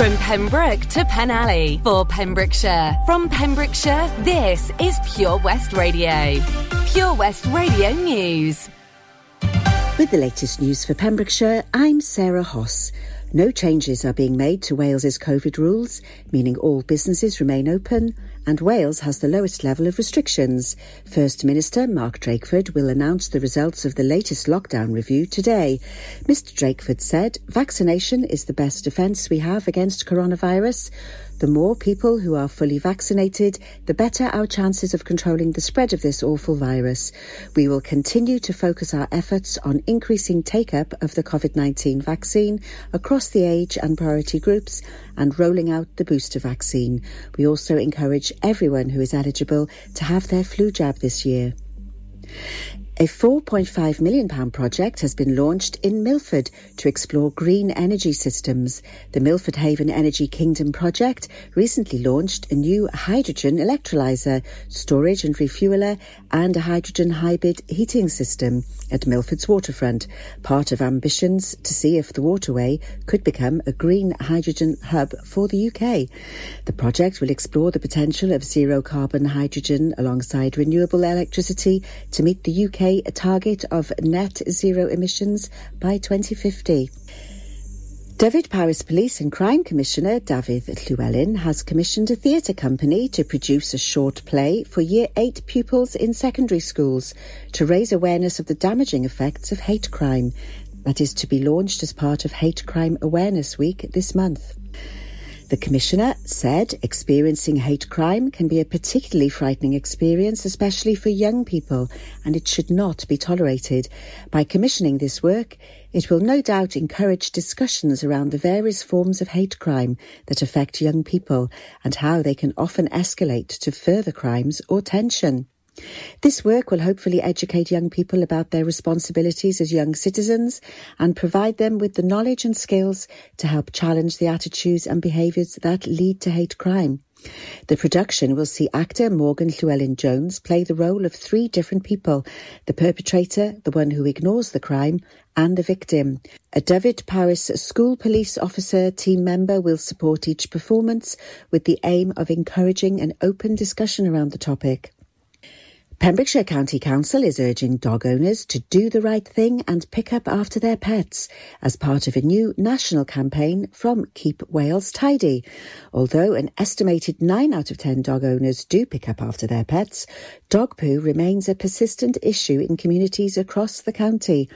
From Pembroke to Penally for Pembrokeshire. From Pembrokeshire, this is Pure West Radio. Pure West Radio News. With the latest news for Pembrokeshire, I'm Sarah Hoss. No changes are being made to Wales's COVID rules, meaning all businesses remain open, and Wales has the lowest level of restrictions. First Minister Mark Drakeford will announce the results of the latest lockdown review today. Mr Drakeford said, vaccination is the best defence we have against coronavirus. The more people who are fully vaccinated, the better our chances of controlling the spread of this awful virus. We will continue to focus our efforts on increasing take-up of the COVID-19 vaccine across the age and priority groups and rolling out the booster vaccine. We also encourage everyone who is eligible to have their flu jab this year. A £4.5 million project has been launched in Milford to explore green energy systems. The Milford Haven Energy Kingdom project recently launched a new hydrogen electrolyser, storage and refueler, and a hydrogen hybrid heating system at Milford's waterfront, part of ambitions to see if the waterway could become a green hydrogen hub for the UK. The project will explore the potential of zero carbon hydrogen alongside renewable electricity to meet the UK a target of net zero emissions by 2050. Dyfed-Powys Police and Crime Commissioner Dafydd Llywelyn has commissioned a theatre company to produce a short play for Year 8 pupils in secondary schools to raise awareness of the damaging effects of hate crime. That is to be launched as part of Hate Crime Awareness Week this month. The Commissioner said experiencing hate crime can be a particularly frightening experience, especially for young people, and it should not be tolerated. By commissioning this work, it will no doubt encourage discussions around the various forms of hate crime that affect young people and how they can often escalate to further crimes or tension. This work will hopefully educate young people about their responsibilities as young citizens and provide them with the knowledge and skills to help challenge the attitudes and behaviours that lead to hate crime. The production will see actor Morgan Llewellyn Jones play the role of three different people the perpetrator, the one who ignores the crime, and the victim. A Dyfed-Powys school police officer team member will support each performance with the aim of encouraging an open discussion around the topic. Pembrokeshire County Council is urging dog owners to do the right thing and pick up after their pets as part of a new national campaign from Keep Wales Tidy. Although an estimated 9 out of 10 dog owners do pick up after their pets, dog poo remains a persistent issue in communities across the county.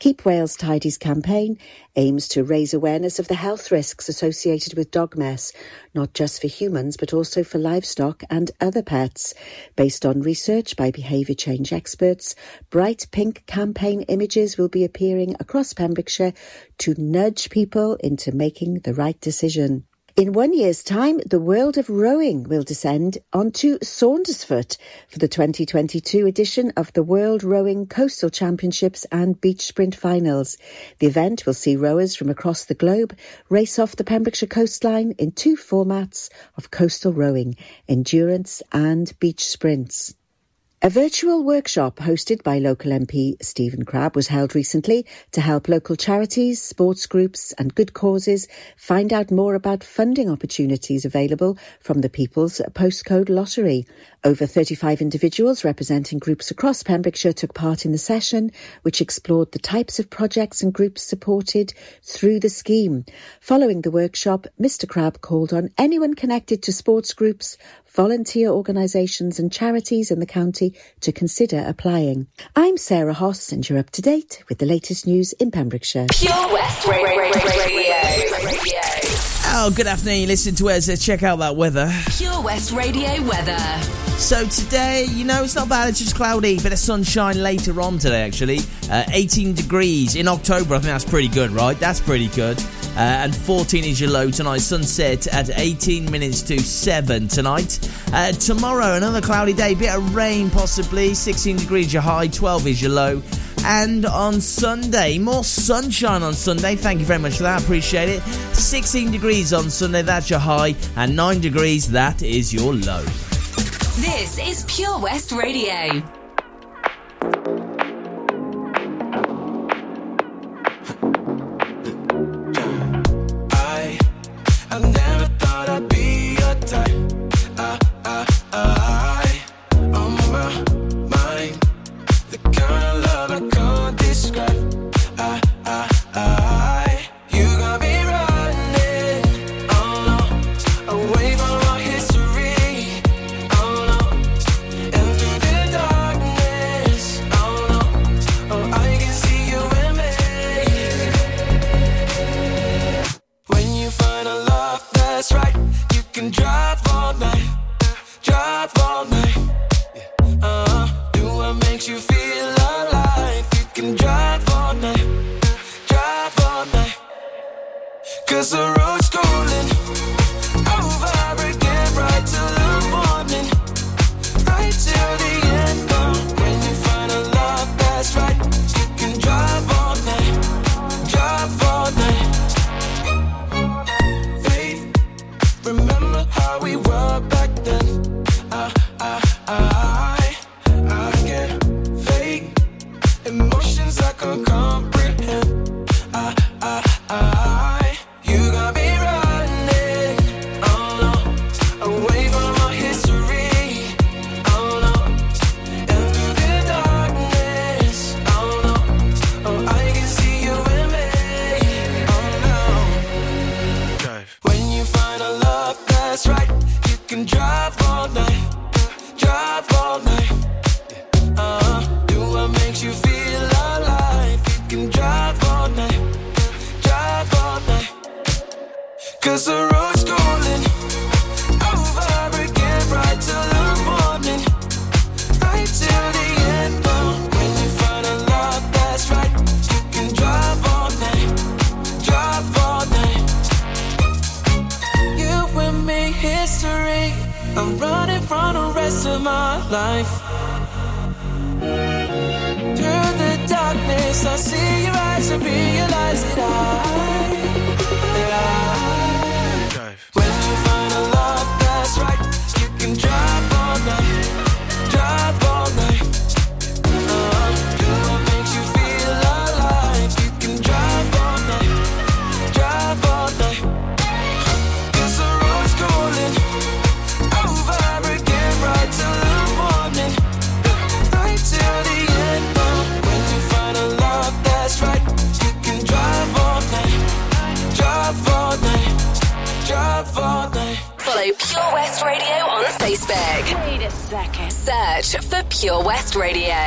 Keep Wales Tidy's campaign aims to raise awareness of the health risks associated with dog mess, not just for humans but also for livestock and other pets. Based on research by behaviour change experts, bright pink campaign images will be appearing across Pembrokeshire to nudge people into making the right decision. In one year's time, the world of rowing will descend onto Saundersfoot for the 2022 edition of the World Rowing Coastal Championships and Beach Sprint Finals. The event will see rowers from across the globe race off the Pembrokeshire coastline in two formats of coastal rowing, endurance and beach sprints. A virtual workshop hosted by local MP Stephen Crabb was held recently to help local charities, sports groups and good causes find out more about funding opportunities available from the People's Postcode Lottery. Over 35 individuals representing groups across Pembrokeshire took part in the session, which explored the types of projects and groups supported through the scheme. Following the workshop, Mr Crabb called on anyone connected to sports groups, volunteer organisations and charities in the county to consider applying. I'm Sarah Hoss and you're up to date with the latest news in Pembrokeshire. Pure West Radio. Oh, good afternoon. You listen to us. Check out that weather. Pure West Radio weather. So today, you know, it's not bad. It's just cloudy. Bit of sunshine later on today, actually. Uh, 18 degrees in October. I think that's pretty good, right? That's pretty good. Uh, and 14 is your low tonight. Sunset at 18 minutes to 7 tonight. Uh, tomorrow, another cloudy day. Bit of rain possibly. 16 degrees your high. 12 is your low. And on Sunday, more sunshine on Sunday. Thank you very much for that. Appreciate it. 16 degrees on Sunday. That's your high. And 9 degrees. That is your low. This is Pure West Radio. makes you feel alive. You can drive all night, drive all night. Cause the road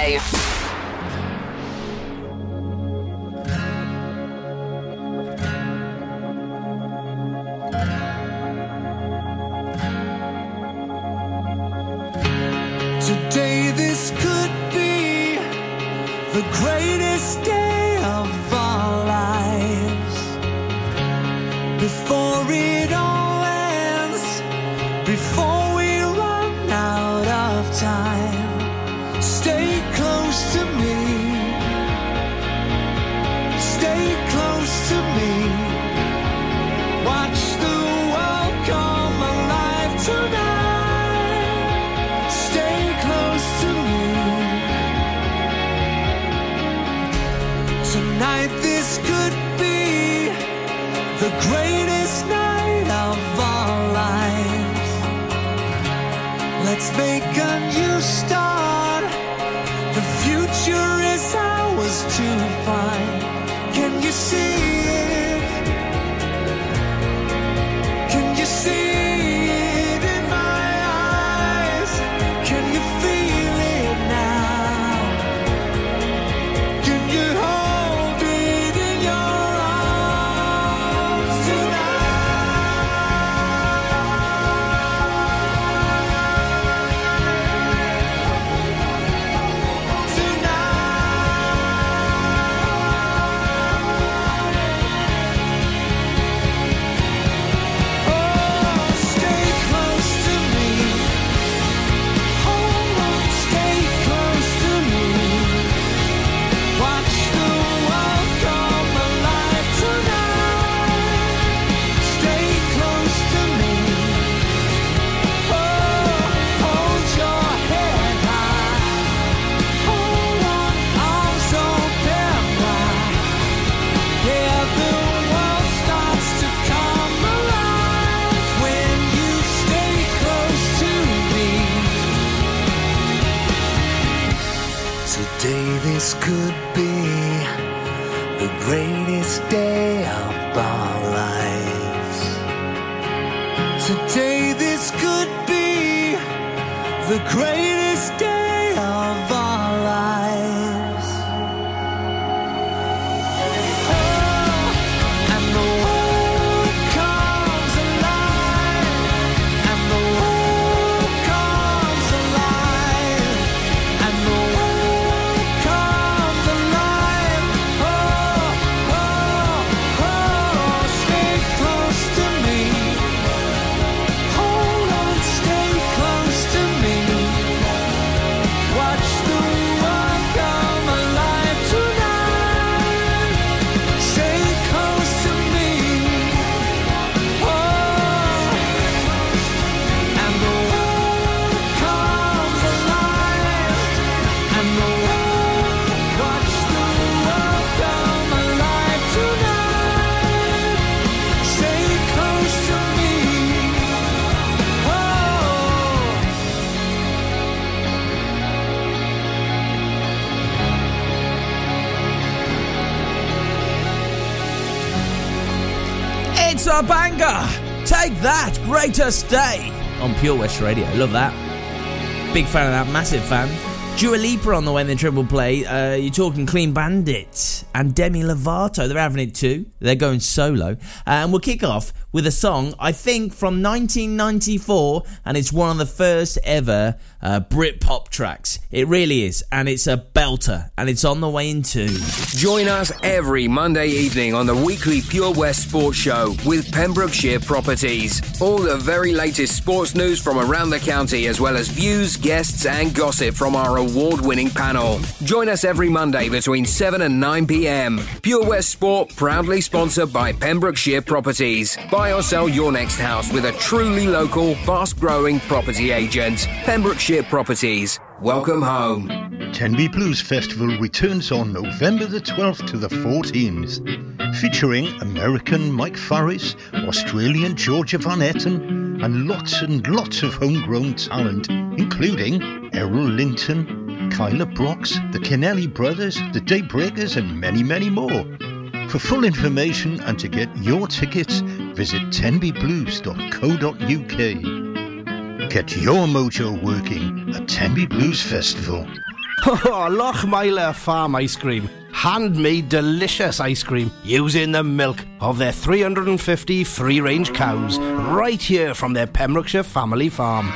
Live. Banger! Take that, greatest day! On Pure West Radio. Love that. Big fan of that, massive fan. Dua Lipa on the way in the triple play. Uh, you're talking Clean Bandit and Demi Lovato. They're having it too. They're going solo. Uh, and we'll kick off with a song, I think, from 1994, and it's one of the first ever uh, Britpop tracks. It really is, and it's a belter, and it's on the way into. Join us every Monday evening on the weekly Pure West Sports Show with Pembrokeshire Properties. All the very latest sports news from around the county, as well as views, guests, and gossip from our award winning panel. Join us every Monday between 7 and 9 pm. Pure West Sport, proudly sponsored by Pembrokeshire Properties. Buy or sell your next house with a truly local, fast growing property agent. Pembrokeshire Properties. Welcome home. Tenby Blues Festival returns on November the 12th to the 14th, featuring American Mike Farris, Australian Georgia Van Etten, and lots and lots of homegrown talent, including Errol Linton, Kyla Brox, the Kennelly Brothers, the Daybreakers, and many, many more. For full information and to get your tickets, visit tenbyblues.co.uk. Get your mojo working at Tenby Blues Festival. Oh, Lochmeyler Farm Ice Cream. Handmade delicious ice cream using the milk of their 350 free range cows right here from their Pembrokeshire family farm.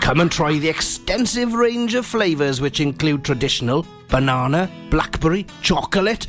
Come and try the extensive range of flavours which include traditional banana, blackberry, chocolate,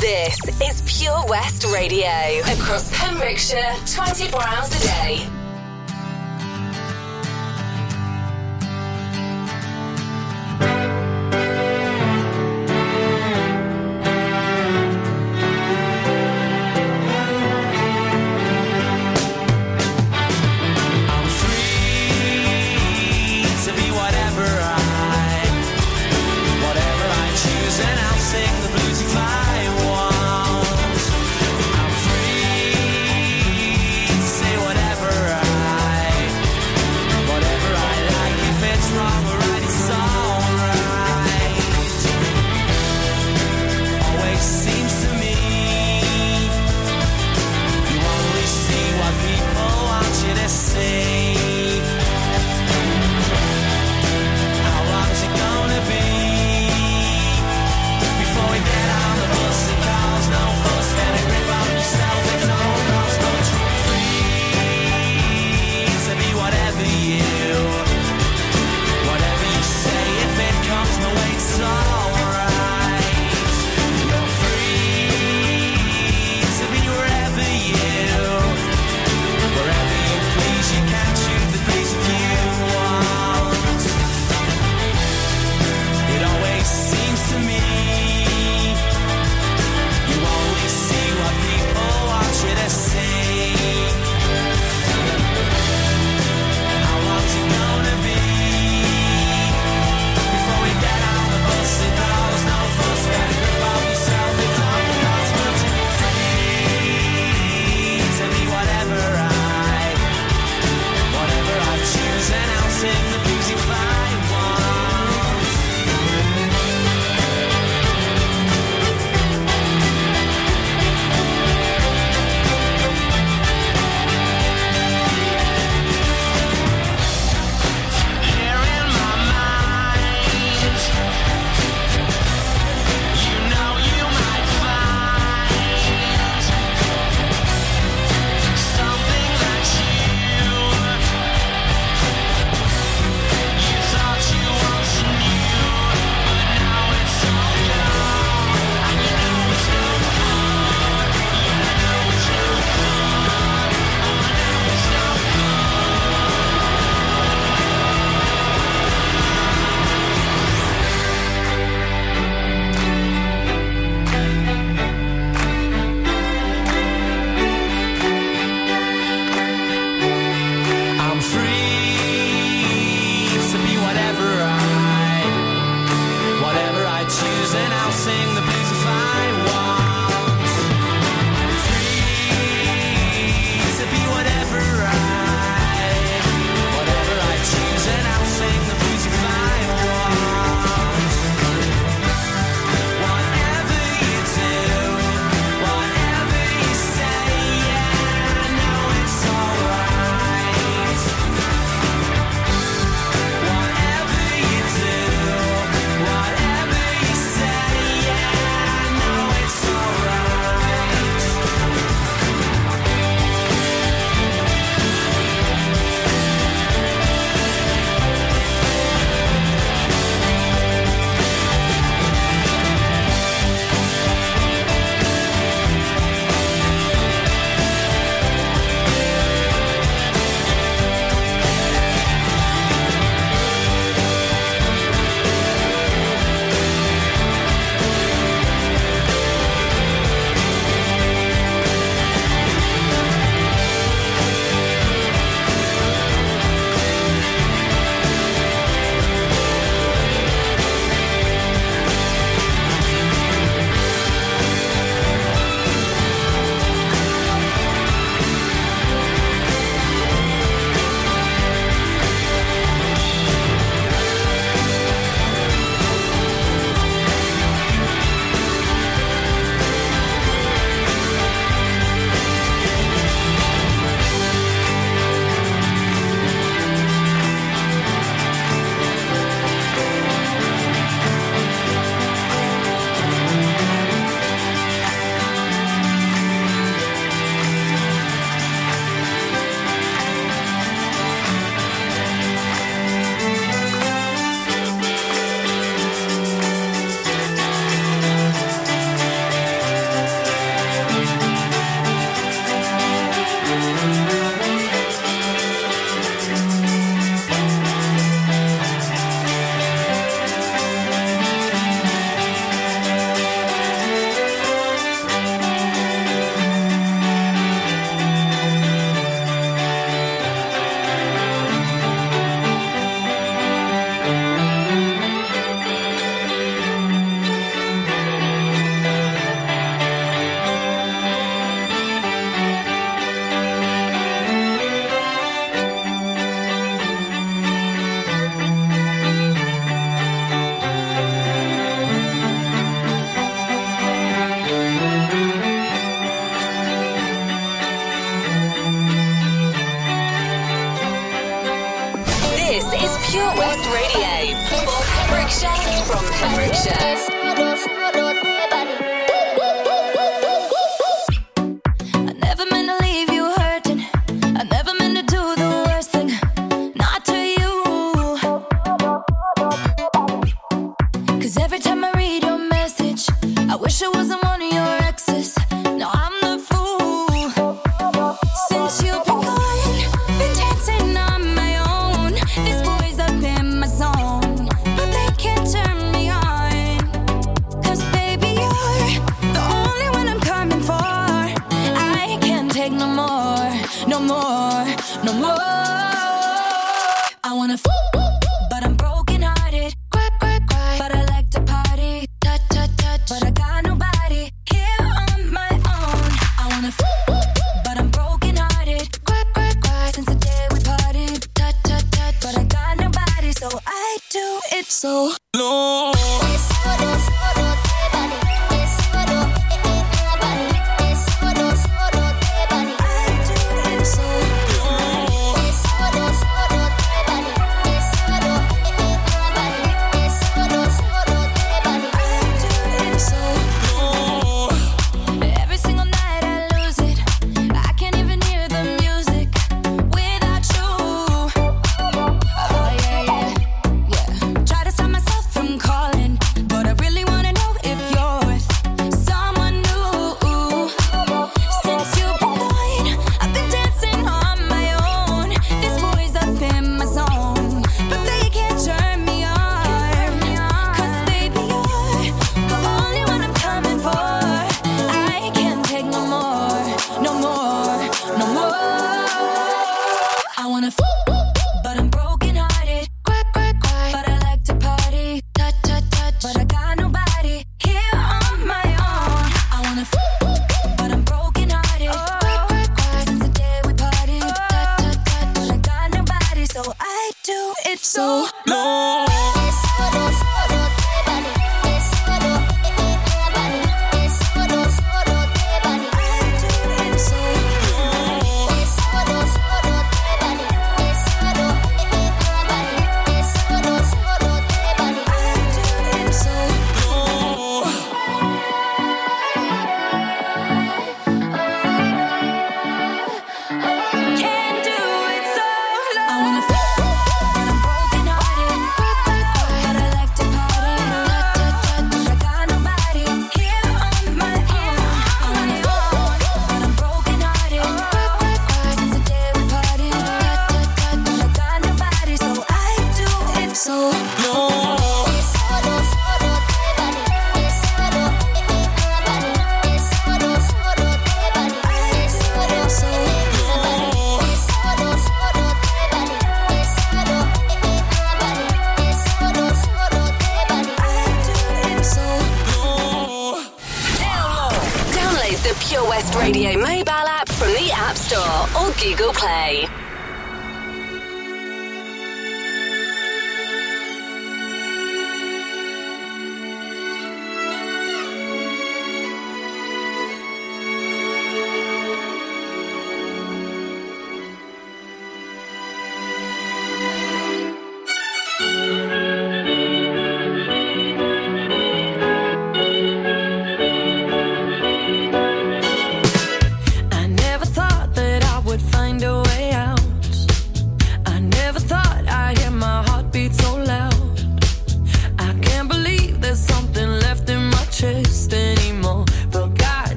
This is Pure West Radio across Pembrokeshire 24 hours a day.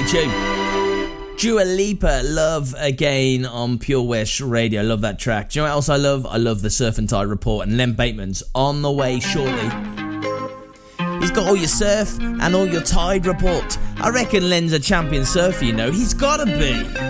great tune. Dua Lipa, Love Again on Pure West Radio. Love that track. Do you know what else I love? I love the Surf and Tide Report and Len Bateman's on the way shortly. He's got all your surf and all your tide report. I reckon Len's a champion surfer, you know. He's gotta be.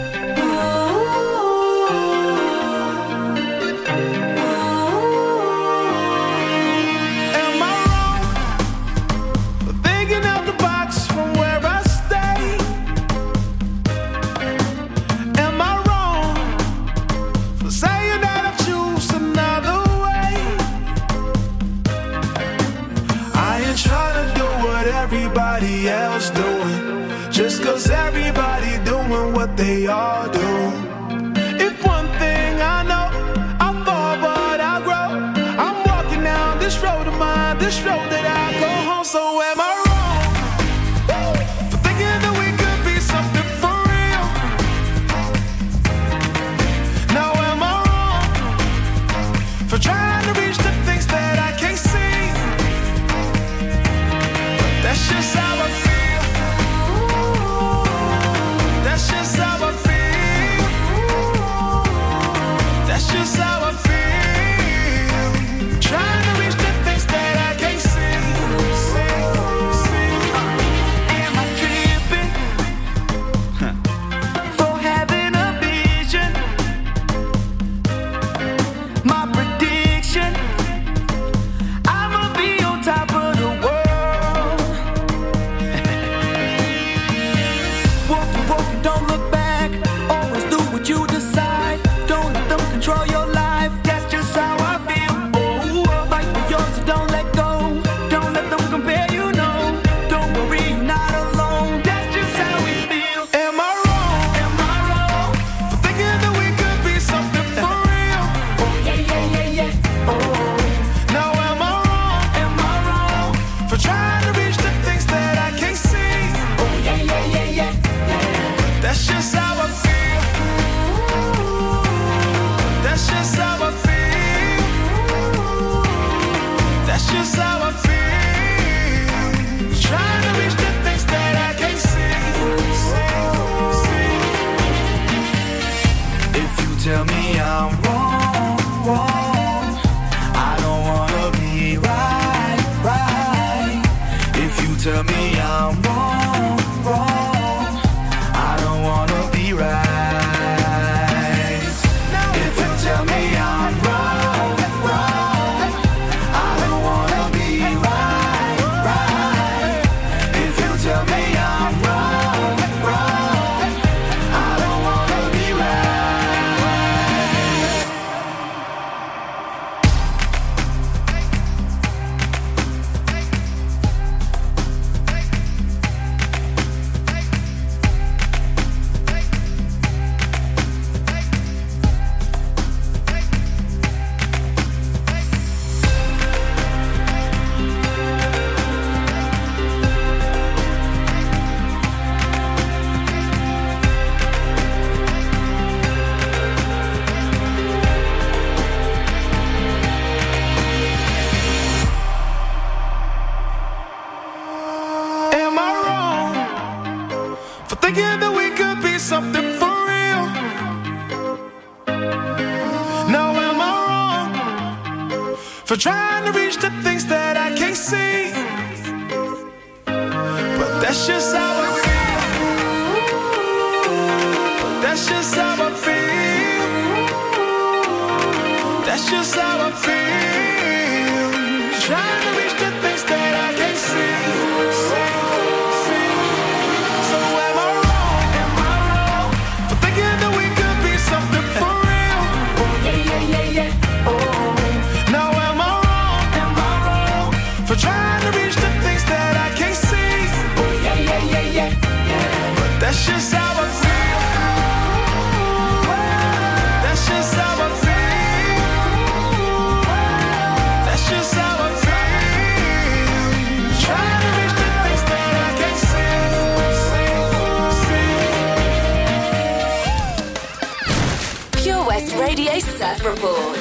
West Radio Surf Report.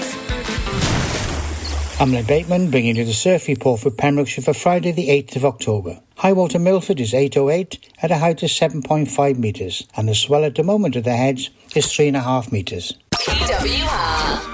Amla Bateman bringing you the surf report for Pembrokeshire for Friday the 8th of October. High water Milford is 808 at a height of 7.5 metres and the swell at the moment of the heads is 3.5 metres. PWR.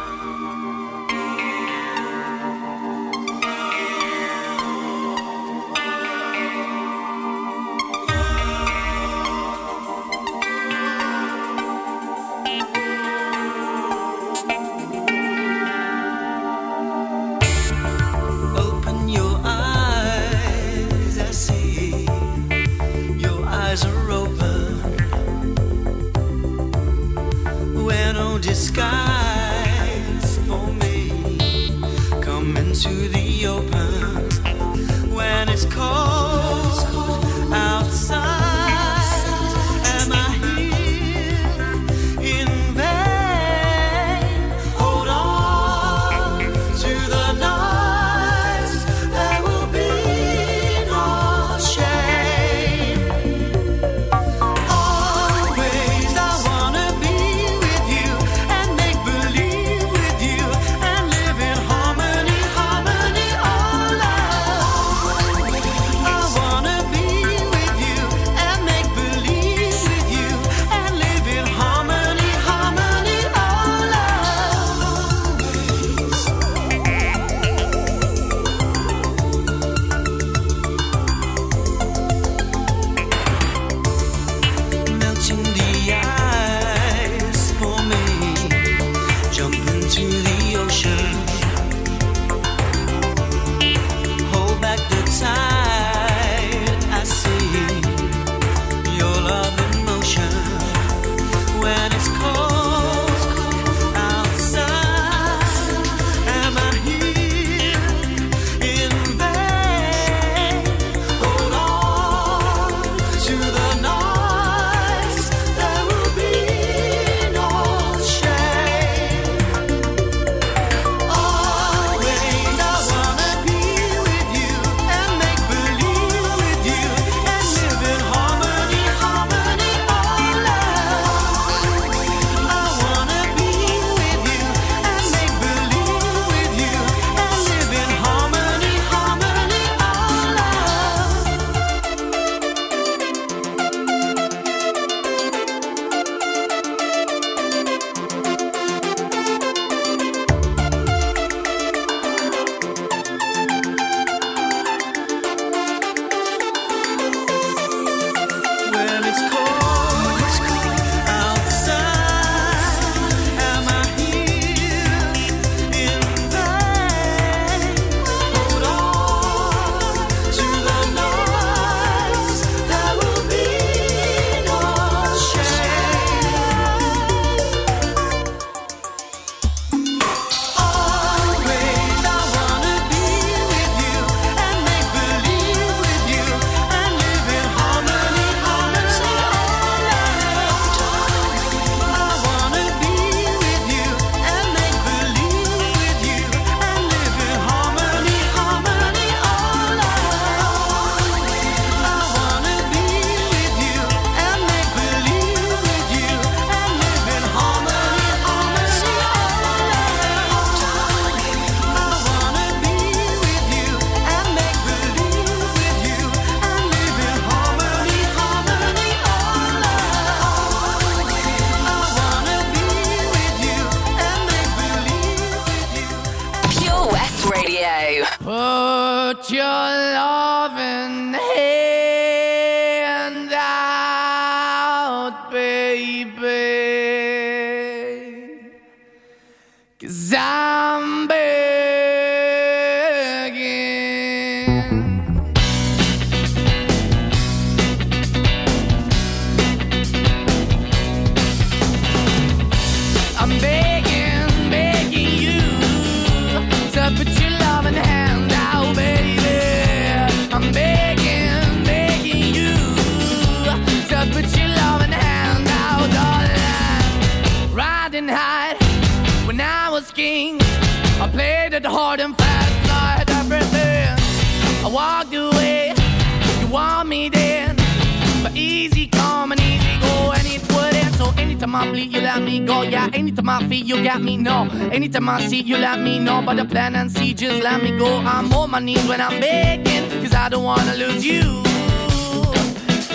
I see, you let me know. But the plan and see, just let me go. I'm on my knees when I'm begging, cause I don't wanna lose you.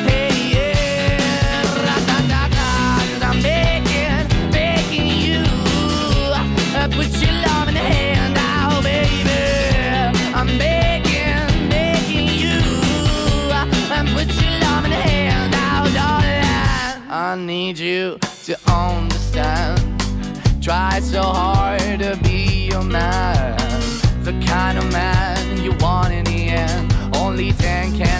Hey, yeah, ra-da-da-da, 'cause I'm begging, begging you. Put your love in the hand out, baby. I'm begging, begging you. And put your love in the hand out, darling. I need you to understand. Try so hard to be your man. The kind of man you want in the end. Only then can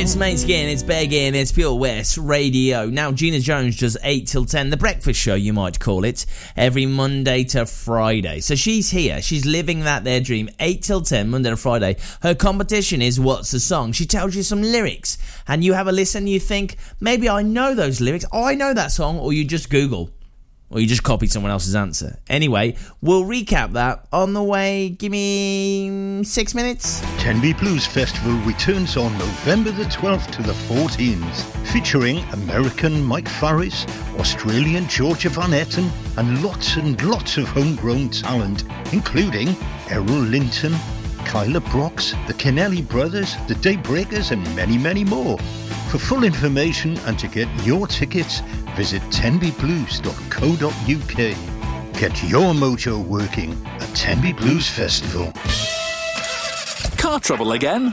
It's Måneskin, it's Begging, it's Pure West Radio. Now, Gina Jones does 8 till 10, the breakfast show, you might call it, every Monday to Friday. So she's here, she's living that their dream, 8 till 10, Monday to Friday. Her competition is What's the Song? She tells you some lyrics, and you have a listen, you think, maybe I know those lyrics, I know that song, or you just Google. Or you just copied someone else's answer. Anyway, we'll recap that on the way. Give me six minutes. Tenby Blues Festival returns on November the 12th to the 14th, featuring American Mike Farris, Australian Georgia Van Etten, and lots and lots of homegrown talent, including Errol Linton, Kyla Brox, the Kennelly Brothers, the Daybreakers, and many, many more. For full information and to get your tickets, visit tenbyblues.co.uk. Get your mojo working at Tenby Blues Festival. Car trouble again?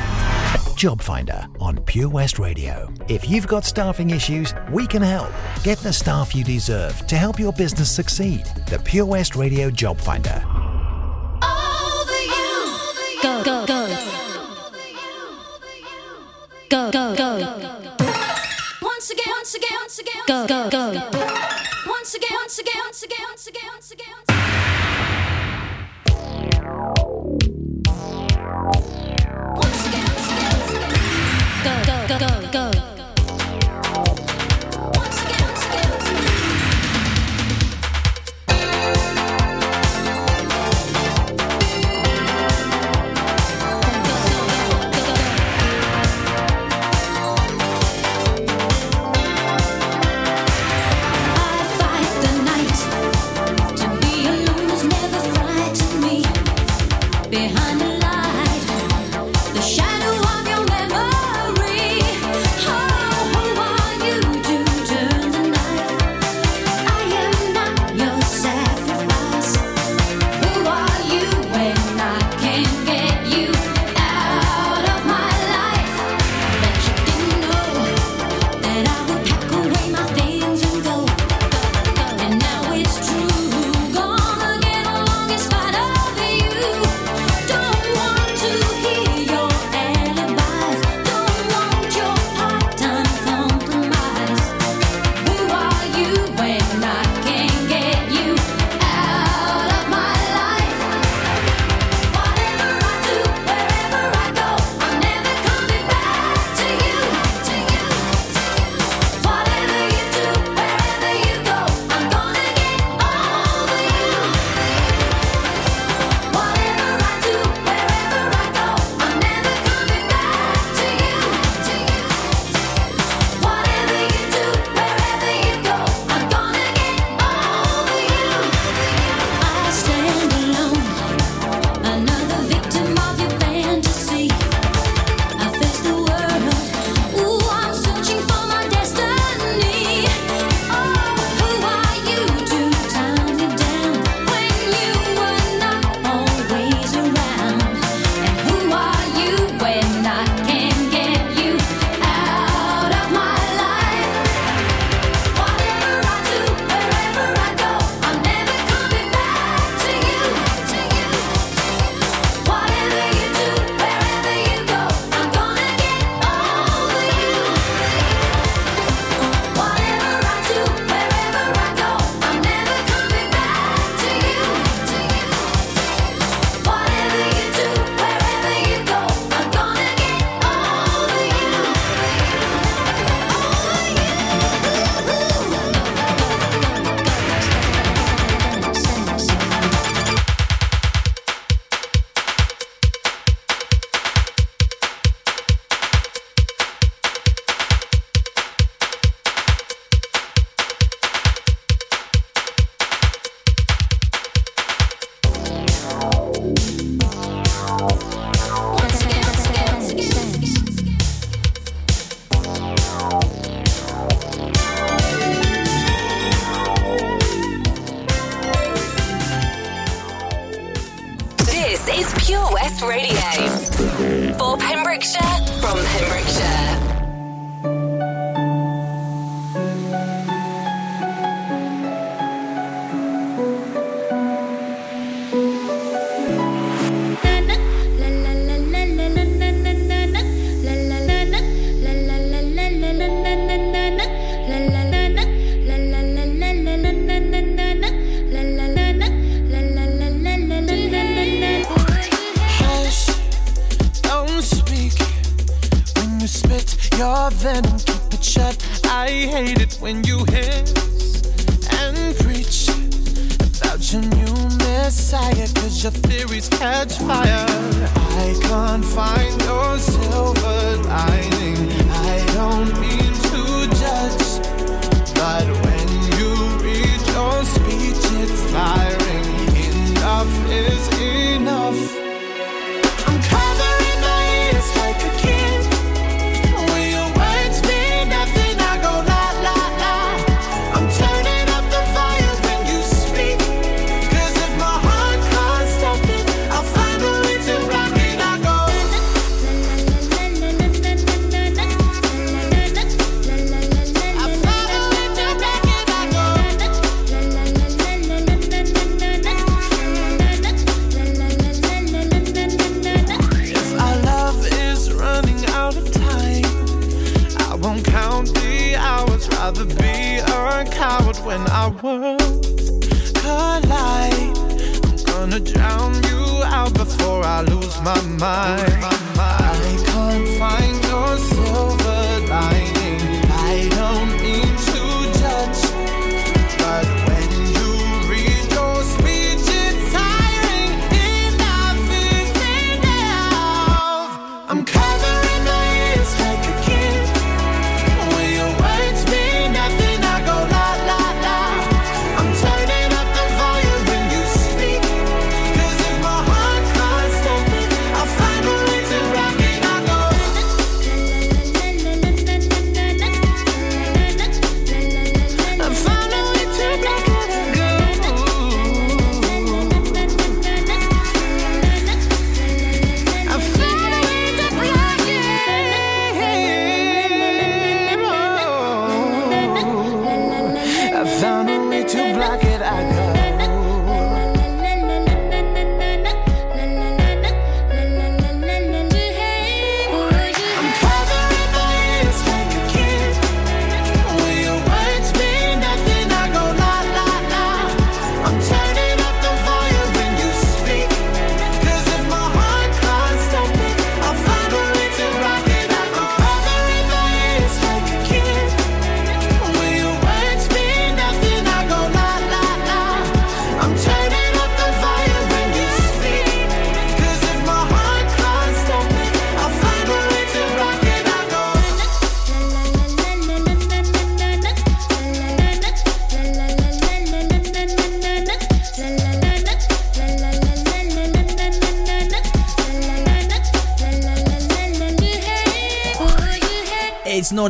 Job Finder on Pure West Radio. If you've got staffing issues, we can help. Get the staff you deserve to help your business succeed. The Pure West Radio Job Finder. Go, go, go. Go, go, go. Once again, once again, once again. Go, go, go. Once again, once again, once again, once again, once again.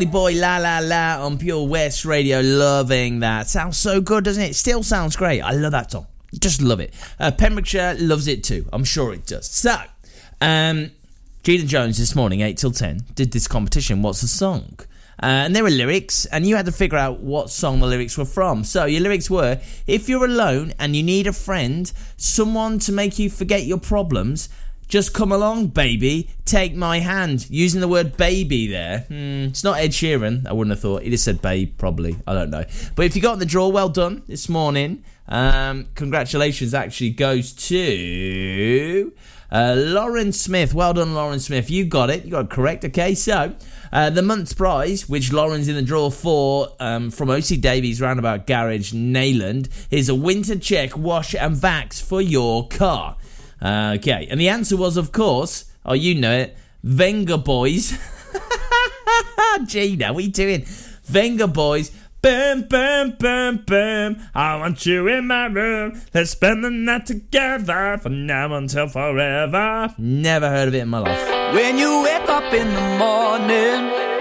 Boy La La La on Pure West Radio. Loving that. Sounds so good, doesn't it? Still sounds great. I love that song. Just love it. Uh, Pembrokeshire loves it too. I'm sure it does. So, um, Gina Jones this morning, 8 till 10, did this competition. What's the song? Uh, and there were lyrics, and you had to figure out what song the lyrics were from. So your lyrics were: If you're alone and you need a friend, someone to make you forget your problems, just come along, baby. Take my hand. Using the word baby there. Hmm, it's not Ed Sheeran. I wouldn't have thought. He just said babe, probably. I don't know. But if you got in the draw, well done this morning. Um, congratulations actually goes to uh, Lauren Smith. Well done, Lauren Smith. You got it. You got it correct. Okay, so uh, the month's prize, which Lauren's in the draw for um, from OC Davies Roundabout Garage, Neyland, is a winter check, wash, and vax for your car. Uh, okay, and the answer was, of course, oh, you know it, Vengaboys. Gina, what are you doing? Vengaboys. Boom, boom, boom, boom. I want you in my room. Let's spend the night together from now until forever. Never heard of it in my life. When you wake up in the morning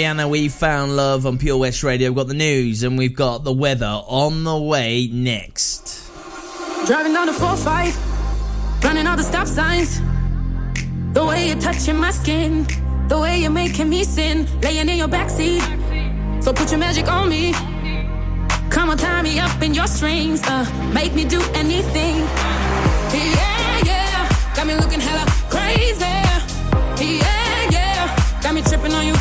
Rihanna, we found love on Pure West Radio. We've got the news and we've got the weather on the way next. Driving down the 4-5, running all the stop signs. The way you're touching my skin, the way you're making me sin, laying in your backseat. So put your magic on me. Come on, tie me up in your strings, uh, make me do anything. Yeah, yeah, got me looking hella crazy. Yeah, yeah, got me tripping on you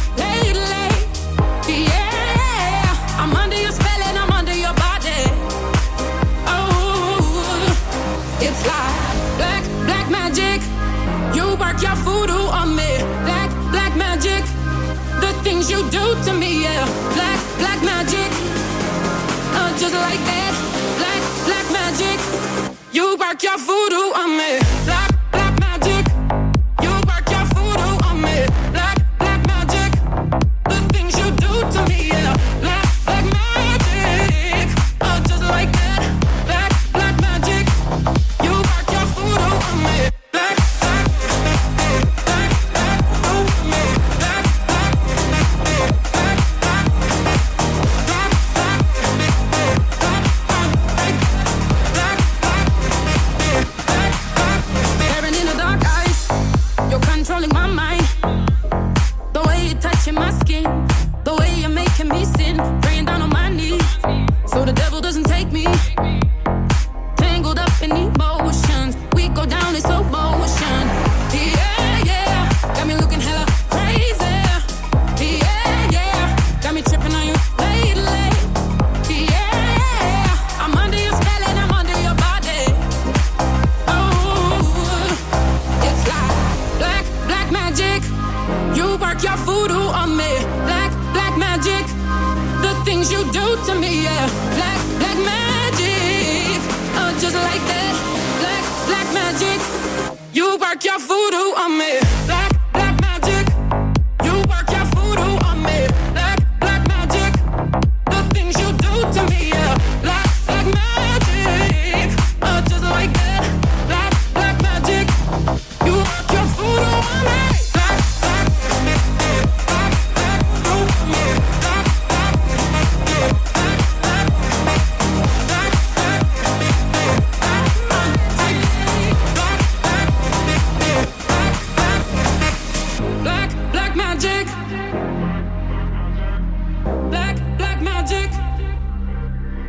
you do to me, yeah. Black, black magic. Uh, just like that. Black, black magic. You work your voodoo on me.